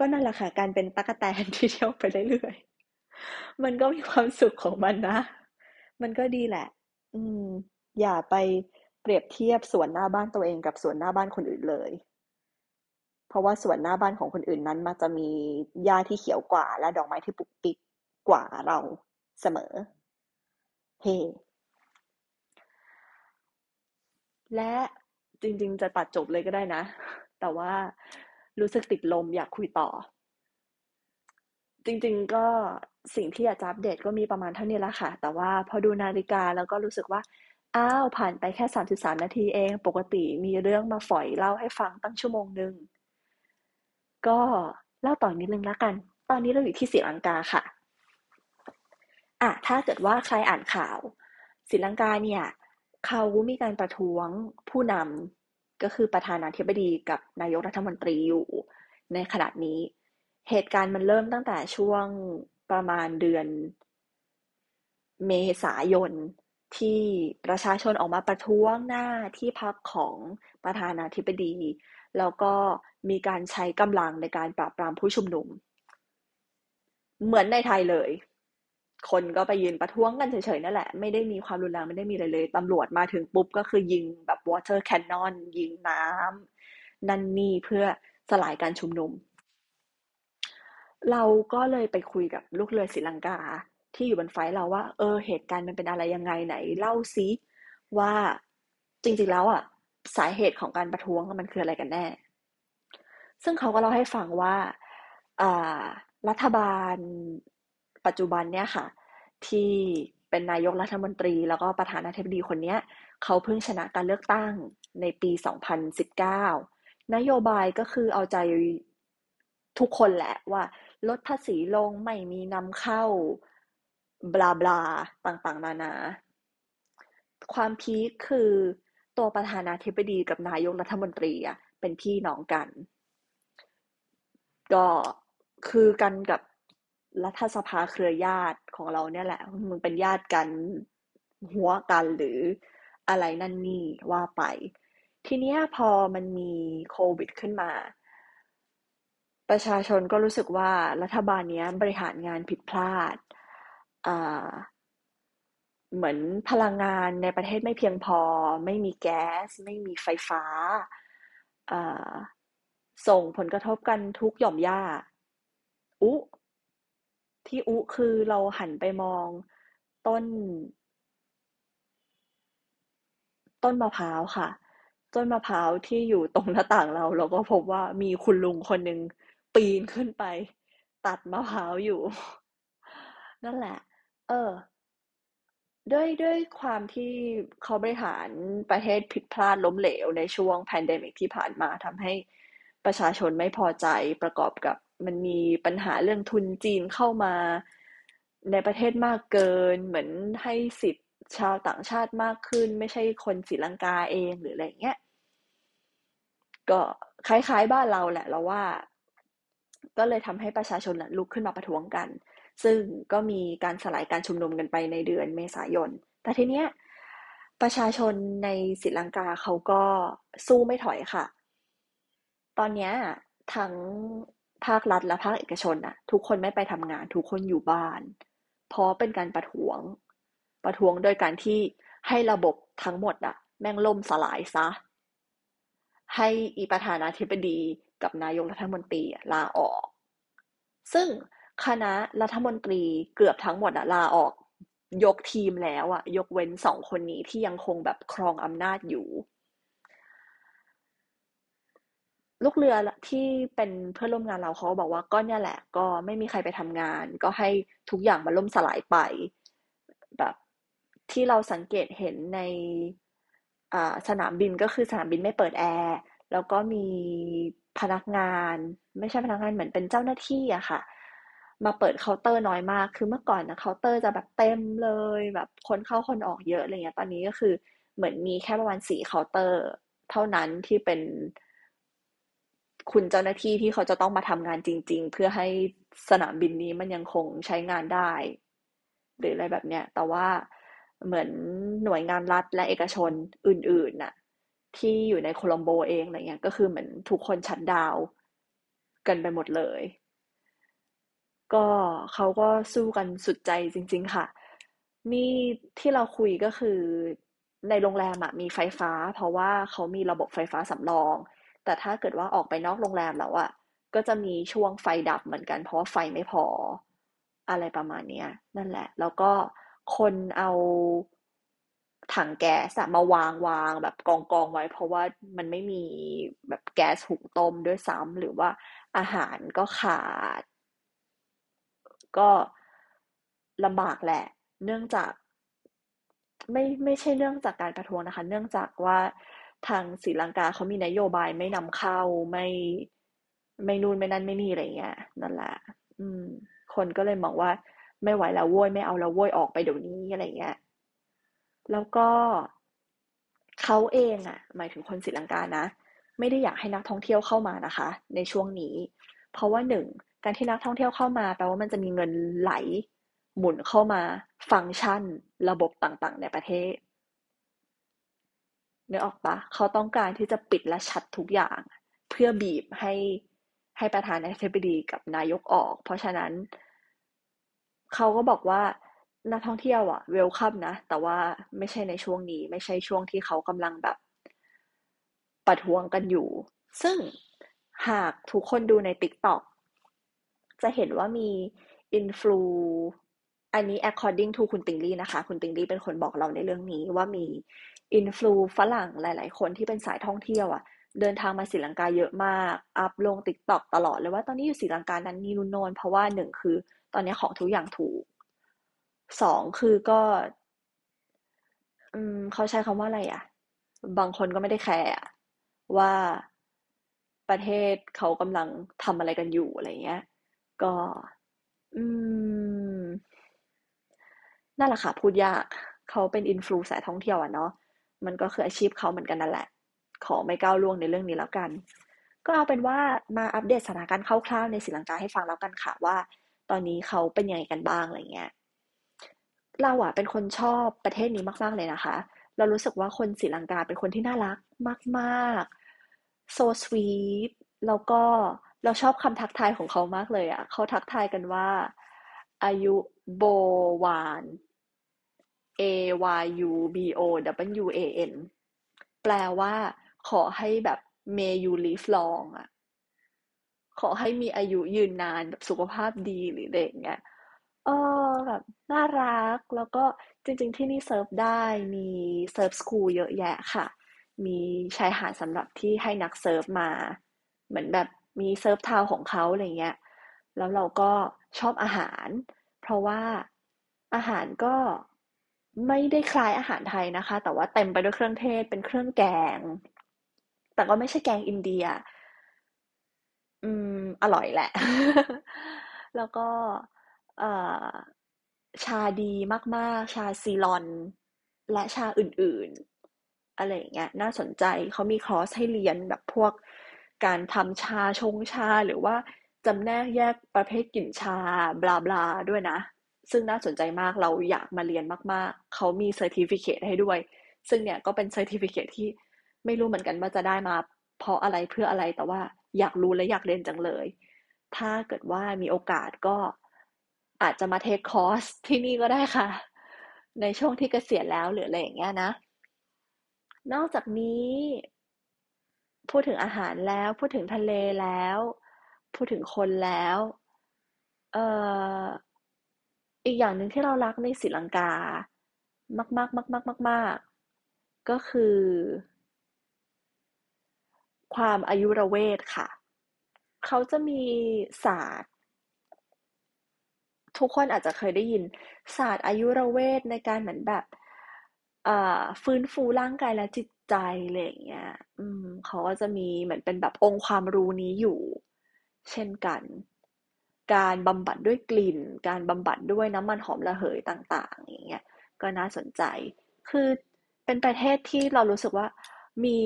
ก็นั่นแหละค่ะการเป็นตั๊กแตนที่เที่ยวไปเรื่อยๆมันก็มีความสุขของมันนะ มันก็ดีแหละ อืม อย่าไปเปรียบเทียบสวนหน้าบ้านตัวเองกับสวนหน้าบ้านคนอื่นเลย เพราะว่าสวนหน้าบ้านของคนอื่นนั้นมันจะมีหญ้าที่เขียวกว่า และดอกไม้ที่ปุกปิกกว่าเราเสมอ เฮ hey. และจริงๆ จะตัดจบเลยก็ได้นะ แต่ว่า รู้สึกติดลมอยากคุยต่อ จริงๆก็สิ่งที่อยากจะอัปเดตก็มีประมาณเท่านี้ละค่ะ แต่ว่าพอดูนาฬิกาแล้วก็รู้สึกว่า อ้าวผ่านไปแค่สามสิบสามนาทีเอง ปกติมีเรื่องมาฝอยเล่าให้ฟังตั้งชั่วโมงหนึ่งก็เล่าต่อนิดนึงละกัน ตอนนี้เราอยู่ที่ศรีลังกาค่ะอะถ้าเกิดว่าใครอ่านข่าวศรีลังกาเนี่ยเขามีการประท้วงผู้นำ ก็คือประธานาธิบดีกับนายกรัฐมนตรีอยู่ในขณะนี้ เหตุการณ์มันเริ่มตั้งแต่ช่วงประมาณเดือน เมษายนที่ประชาชนออกมาประท้วงหน้าที่พักของประธานาธิบดี แล้วก็มีการใช้กำลังในการปราบปรามผู้ชุมนุม เหมือนในไทยเลย คนก็ไปยืนประท้วงกันเฉยๆนั่นแหละ ไม่ได้มีความรุนแรงไม่ได้มีอะไรเลยตำรวจมาถึงปุ๊บก็คือยิงแบบ water cannon ยิงน้ำนั่นนี่เพื่อสลายการชุมนุม เราก็เลยไปคุยกับลูกเรือศรีลังกา ที่อยู่บนไฟเราว่า เออ เหตุการณ์มันเป็นอะไรยังไงไหน เล่าซิว่าจริงๆแล้วอะสาเหตุของการประท้วงมันคืออะไรกันแน่ ซึ่งเขาก็เล่าให้ฟังว่ารัฐบาล ปัจจุบันเนี่ยค่ะ ที่เป็นนายกรัฐมนตรีแล้วก็ประธานาธิบดีคนนี้เขาเพิ่งชนะการเลือกตั้งในปี 2019 นโยบายก็คือเอาใจทุกคนแหละว่า ลดภาษีลงไม่มีนำเข้าบลาบลาต่างๆ นานา ความพีคคือตัวประธานาธิบดีกับนายกรัฐมนตรีอะเป็นพี่น้องกัน ก็คือกันกับ รัฐสภาเครือญาติของเราเนี่ยแหละมึงเป็นญาติกันหัวกันหรืออะไรนั่นนี่ว่าไป ทีเนี้ยพอมันมีโควิดขึ้นมา ประชาชนก็รู้สึกว่ารัฐบาลเนี้ยบริหารงานผิดพลาดอ่าเหมือนพลังงานในประเทศไม่เพียงพอ ไม่มีแก๊ส ไม่มีไฟฟ้าอ่าส่งผลกระทบกันทุกหย่อมย่า อุ ที่อุคือเราหันไปมองต้น ต้นมะพร้าวค่ะ ต้นมะพร้าวที่อยู่ตรงหน้าต่างเรา เราก็พบว่ามีคุณลุงคนหนึ่งปีนขึ้นไป ตัดมะพร้าวอยู่ นั่นแหละ เออ ด้วยด้วยความที่เขาบริหารประเทศผิดพลาดล้มเหลวในช่วง pandemic ที่ผ่านมาทำให้ประชาชนไม่พอใจประกอบกับ มันมีปัญหาเรื่องทุนจีนเข้ามาในประเทศมากเกิน เหมือนให้สิทธิ์ชาวต่างชาติมากขึ้น ไม่ใช่คนศรีลังกาเองหรืออะไรเงี้ยก็คล้ายๆบ้านเราแหละเราว่า ก็เลยทำให้ประชาชนลุกขึ้นมาประท้วงกัน ซึ่งก็มีการสลายการชุมนุมกันไปในเดือนเมษายน แต่ทีเนี้ยประชาชนในศรีลังกาเขาก็สู้ไม่ถอยค่ะ ตอนนี้ทั้ง ภาครัฐและภาคเอกชนน่ะ ทุกคนไม่ไปทำงาน ทุกคนอยู่บ้าน เพราะเป็นการประท้วง ประท้วงโดยการที่ให้ระบบทั้งหมดอะแม่งล่มสลายซะ ให้อีประธานาธิบดีกับนายกรัฐมนตรีลาออก ซึ่งคณะรัฐมนตรีเกือบทั้งหมดอะลาออก ยกทีมแล้วอะยกเว้นสองคนนี้ที่ยังคงแบบครองอำนาจอยู่ ลูกเรือที่เป็นเพื่อนร่วมงานเราเขาบอกว่าก็เนี่ยแหละ ก็ไม่มีใครไปทำงาน ก็ให้ทุกอย่างมันล่มสลายไป แบบที่เราสังเกตเห็นในสนามบินก็คือสนามบินไม่เปิดแอร์แล้วก็มีพนักงาน ไม่ใช่พนักงานเหมือนเป็นเจ้าหน้าที่อะค่ะ มาเปิดเคาน์เตอร์น้อยมาก คือเมื่อก่อนนะเคาน์เตอร์จะแบบเต็มเลย แบบคนเข้าคนออกเยอะอะไรเงี้ยตอนนี้ก็คือเหมือนมีแค่ประมาณสี่เคาน์เตอร์ เท่านั้นที่เป็น คุณเจ้าหน้าที่ที่เขาจะต้องมาทำงานจริง ๆ เพื่อให้สนามบินนี้มันยังคงใช้งานได้ หรืออะไรแบบเนี้ย แต่ว่าเหมือนหน่วยงานรัฐและเอกชนอื่นๆน่ะ ที่อยู่ในโคลัมโบเองอะไรเงี้ย ก็คือเหมือนทุกคนชัดดาวกันไปหมดเลย ก็เขาก็สู้กันสุดใจจริง ๆ ค่ะ นี่ที่เราคุยก็คือในโรงแรมมีไฟฟ้า เพราะว่าเขามีระบบไฟฟ้าสำรอง แต่ถ้าเกิดว่าออกไปนอกโรงแรมแล้วอะก็จะมีช่วงไฟดับเหมือนกัน เพราะว่าไฟไม่พอ อะไรประมาณนี้นั่นแหละ แล้วก็คนเอาถังแก๊สมาวางวางแบบกองกองไว้ เพราะว่ามันไม่มีแบบแก๊สหุงต้มด้วยซ้ำหรือว่าอาหารก็ขาด ก็ลำบากแหละ เนื่องจาก ไม่ไม่ใช่เนื่องจากการประท้วงนะคะ เนื่องจากว่า ทางศรีลังกาเขามีนโยบายไม่นำเข้าไม่ไม่นู่นไม่นั่นไม่นี่อะไรเงี้ยนั่นแหละ อืม คนก็เลยมองว่าไม่ไหวแล้วโว้ยไม่เอาแล้วโว้ยออกไปเดี๋ยวนี้อะไรเงี้ย แล้วก็เขาเองอะ หมายถึงคนศรีลังกานะไม่ได้อยากให้นักท่องเที่ยวเข้ามานะคะ ในช่วงนี้ เพราะว่าหนึ่งการที่นักท่องเที่ยวเข้ามาแปลว่ามันจะมีเงินไหล หมุนเข้ามา ฟังก์ชัน ระบบต่างๆ ในประเทศ นึกออกปะเขาต้องการที่จะปิดและชัดทุกอย่าง เพื่อบีบให้ให้ประธานาธิบดีกับนายกออก เพราะฉะนั้นเขาก็บอกว่านักท่องเที่ยวอะเวลคัมนะ แต่ว่าไม่ใช่ในช่วงนี้ ไม่ใช่ช่วงที่เขากำลังแบบประท้วงกันอยู่ ซึ่งหากทุกคนดูใน TikTok จะเห็นว่ามี influ อันนี้ according to คุณติงลี่นะคะ คุณติงลี่เป็นคนบอกเราในเรื่องนี้ว่ามี influ ฝรั่งหลาย ๆ คนที่เป็นสายท่องเที่ยวอะเดินทางมาศรีลังกาเยอะมาก อัพลงติ๊กต็อกตลอดเลยว่าตอนนี้อยู่ศรีลังกานั้นนี่นุ่นโนนเพราะว่าหนึ่งคือ ตอนนี้ของทุกอย่างถูกสองคือก็ อืมเขาใช้คำว่าอะไรอะ บางคนก็ไม่ได้แคร์ว่าประเทศเขากำลังทำอะไรกันอยู่อะไรเงี้ย ก็ อืม นั่นแหละค่ะพูดยากเขาเป็นอินฟลูสายท่องเที่ยวอะเนาะมันก็คืออาชีพเขาเหมือนกันนั่นแหละ ขอไม่ก้าวล่วงในเรื่องนี้แล้วกัน ก็เอาเป็นว่ามาอัปเดตสถานการณ์คร่าวๆในศรีลังกาให้ฟังแล้วกันค่ะว่า ตอนนี้เขาเป็นยังไงกันบ้างอะไรเงี้ยเราอะเป็นคนชอบประเทศนี้มากๆเลยนะคะ เรารู้สึกว่าคนศรีลังกาเป็นคนที่น่ารักมากๆ so sweet แล้วก็เราชอบคำทักทายของเขามากเลยอะ่ะเขาทักทายกันว่าอายุโบวาน A Y U B O W A N แปลว่า ขอให้แบบ may you live long อะขอให้มีอายุยืนนานแบบสุขภาพดีหรืออะไรอย่างเงี้ยเออแบบน่ารักแล้วก็จริง ๆ ที่นี่ surf ได้มี surf school เยอะแยะค่ะ มีชายหาดสำหรับที่ให้นัก surf มา เหมือนแบบมี surf town ของเขาอะไรเงี้ยแล้วเราก็ชอบอาหาร เพราะว่าอาหารก็ ไม่ได้คล้ายอาหารไทยนะคะ แต่ว่าเต็มไปด้วยเครื่องเทศเป็นเครื่องแกง แต่ก็ไม่ใช่แกงอินเดีย อืม อร่อยแหละ แล้วก็ชาดีมากๆ ชาซีลอน และชาอื่นๆ อะไรอย่างเงี้ย น่าสนใจเขามีคอร์สให้เรียนแบบพวกการทำชาชงชาหรือว่าจำแนกแยกประเภทกลิ่นชา blah blah ด้วยนะ ซึ่งน่าสนใจมากเราอยากมาเรียนมากๆ เขามี certificate ให้ด้วย ซึ่งเนี่ยก็เป็น certificate ที่ไม่รู้เหมือนกันว่าจะได้มา เพราะอะไรเพื่ออะไรแต่ว่าอยากรู้และอยากเรียนจังเลย ถ้าเกิดว่ามีโอกาสก็อาจจะมาเทคคอร์สที่นี่ก็ได้ค่ะ ในช่วงที่เกษียณแล้วหรืออะไรอย่างเงี้ยนะ นอกจากนี้พูดถึงอาหารแล้วพูดถึงทะเลแล้ว พูดถึงคนแล้ว เอ่อ อีกอย่างหนึ่งที่เรารักในศรีลังกามากมากมากมากมากมากก็คือ ความอายุรเวทค่ะ เขาจะมีศาสตร์ ทุกคนอาจจะเคยได้ยินศาสตร์อายุรเวทในการเหมือนแบบฟื้นฟูร่างกายและจิตใจอะไรอย่างเงี้ย อืม เขาก็จะมีเหมือนเป็นแบบองค์ความรู้นี้อยู่ เช่นกัน การบำบัดด้วยกลิ่น การบำบัดด้วยน้ำมันหอมระเหยต่างๆ อย่างเงี้ยก็น่าสนใจ คือเป็นประเทศที่เรารู้สึกว่ามี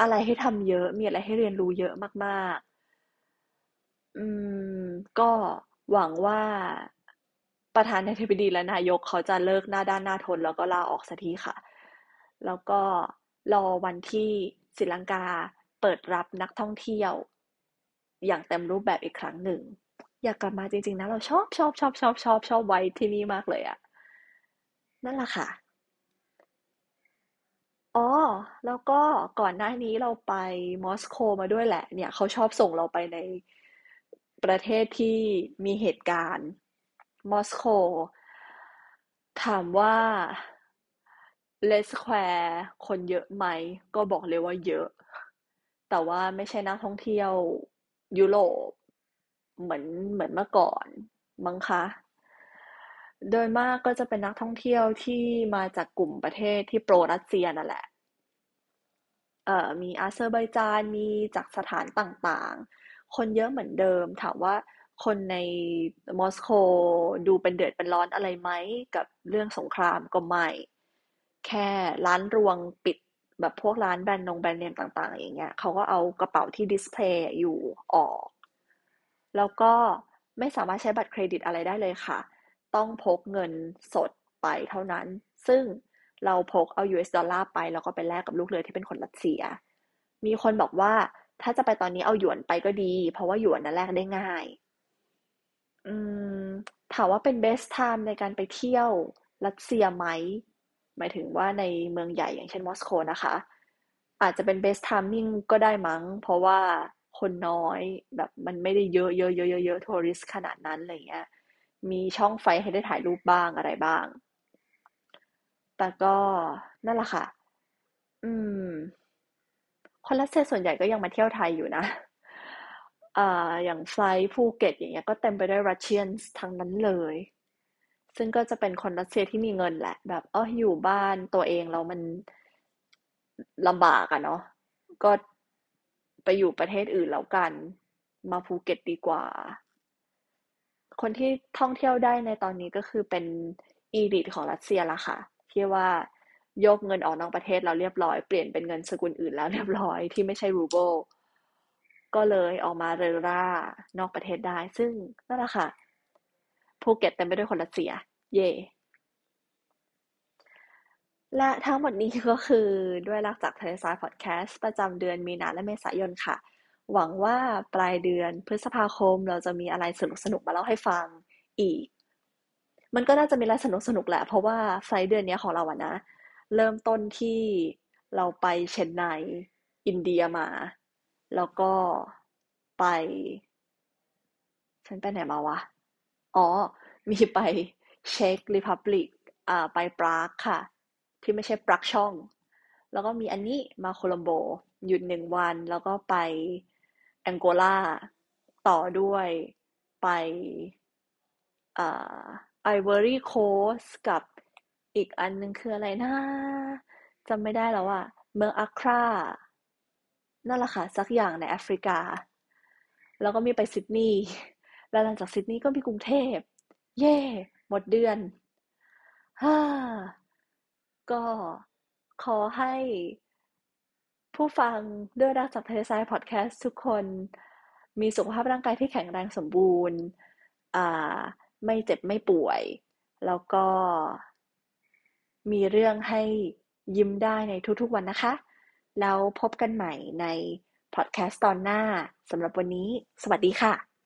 อะไรให้ทำเยอะ มีอะไรให้เรียนรู้เยอะมากๆ อืม ก็หวังว่าประธานาธิบดีและนายกเขาจะเลิกหน้าด้านหน้าทนแล้วก็ลาออกสักทีค่ะ แล้วก็รอวันที่ศรีลังกาเปิดรับนักท่องเที่ยว อย่างเต็มรูปแบบอีกครั้งหนึ่ง อยากกลับมาจริง ๆ นะ เราชอบชอบชอบชอบชอบชอบไว้ที่นี่มากเลยอะนั่นแหละค่ะอ๋อแล้วก็ก่อนหน้านี้เราไปมอสโกมาด้วยแหละ เนี่ยเขาชอบส่งเราไปในประเทศที่มีเหตุการณ์มอสโกถามว่าเลสแควร์คนเยอะไหม ก็บอกเลยว่าเยอะ แต่ว่าไม่ใช่นักท่องเที่ยวยุโรป เหมือนเหมือนเมื่อก่อนมั้งคะโดยมากก็จะเป็นนักท่องเที่ยวที่มาจากกลุ่มประเทศที่โปรรัสเซียนั่นแหละ เอ่อ มีอาเซอร์ไบจาน มีจากสถานต่างๆ คนเยอะเหมือนเดิม ถามว่าคนในมอสโกดูเป็นเดือดเป็นร้อนอะไรไหมกับเรื่องสงครามก็ไม่ แค่ร้านรวงปิดแบบพวกร้านแบรนด์นงแบรนด์เนมต่างๆ อย่างเงี้ยเขาก็เอากระเป๋าที่ display อยู่ออก แล้วก็ไม่สามารถใช้บัตรเครดิตอะไรได้เลยค่ะ ต้องพกเงินสดไปเท่านั้น ซึ่งเราพกเอา US ดอลลาร์ไป แล้วก็ไปแลกกับลูกเรือที่เป็นคนรัสเซีย มีคนบอกว่าถ้าจะไปตอนนี้เอาหยวนไปก็ดี เพราะว่าหยวนนั้นแลกได้ง่าย อืม ถามว่าเป็น best time ในการไปเที่ยวรัสเซียไหม หมายถึงว่าในเมืองใหญ่อย่างเช่นมอสโกนะคะ อาจจะเป็น best timing ก็ได้มั้ง เพราะว่า คนน้อย แบบมันไม่ได้เยอะเยอะเยอะเยอะเยอะทัวริสขนาดนั้นอะไรเงี้ยมีช่องไฟให้ได้ถ่ายรูปบ้างอะไรบ้าง แต่ก็นั่นแหละค่ะ อืม คนรัสเซียส่วนใหญ่ก็ยังมาเที่ยวไทยอยู่นะอ่าอย่าง flight ภูเก็ตอย่างเงี้ยก็เต็มไปด้วย Russian ทั้งนั้นเลย ซึ่งก็จะเป็นคนรัสเซียที่มีเงินแหละ แบบเอออยู่บ้านตัวเองแล้วมันลำบากอะเนาะก็ ไปอยู่ประเทศอื่นแล้วกัน มาภูเก็ตดีกว่า คนที่ท่องเที่ยวได้ในตอนนี้ก็คือเป็น elite ของรัสเซียละค่ะ ที่ว่ายกเงินออกนอกประเทศเราเรียบร้อย เปลี่ยนเป็นเงินสกุลอื่นแล้วเรียบร้อยที่ไม่ใช่รูเบิลก็เลยออกมาเรอร่านอกประเทศได้ ซึ่งนั่นแหละค่ะภูเก็ตเต็มไปด้วยคนรัสเซีย เย่ และทั้งหมดนี้ก็คือด้วยรักจากทะเลทรายพอดแคสต์ประจำเดือนมีนาและเมษายนค่ะ หวังว่าปลายเดือนพฤษภาคมเราจะมีอะไรสนุกๆมาเล่าให้ฟังอีก มันก็น่าจะมีอะไรสนุกๆแหละ เพราะว่าไฟเดือนนี้ของเราอะนะ เริ่มต้นที่เราไปเชนไนอินเดียมา แล้วก็ไป ฉันไปไหนมาวะ อ๋อ มีไป Czech Republic อ่าไปปรากค่ะ ที่ไม่ใช่ปากช่อง แล้วก็มีอันนี้มาโคลัมโบหยุดหนึ่งวัน แล้วก็ไปแองโกลาต่อด้วยไป Ivory Coastสกับอีกอันนึงคืออะไรนะจำไม่ได้แล้วอะเมืองอัครานั่นแหละค่ะสักอย่างในแอฟริกา แล้วก็มีไปซิดนีย์แล้วหลังจากซิดนีย์ก็มีกรุงเทพ เย่หมดเดือนฮ่า ก็ขอให้ผู้ฟังด้วยรักจากเทเลทรายพอดแคสต์ทุกคนมีสุขภาพร่างกายที่แข็งแรงสมบูรณ์ อ่า ไม่เจ็บไม่ป่วย แล้วก็มีเรื่องให้ยิ้มได้ในทุกๆวันนะคะ แล้วพบกันใหม่ในพอดแคสต์ตอนหน้าสำหรับวันนี้ สวัสดีค่ะ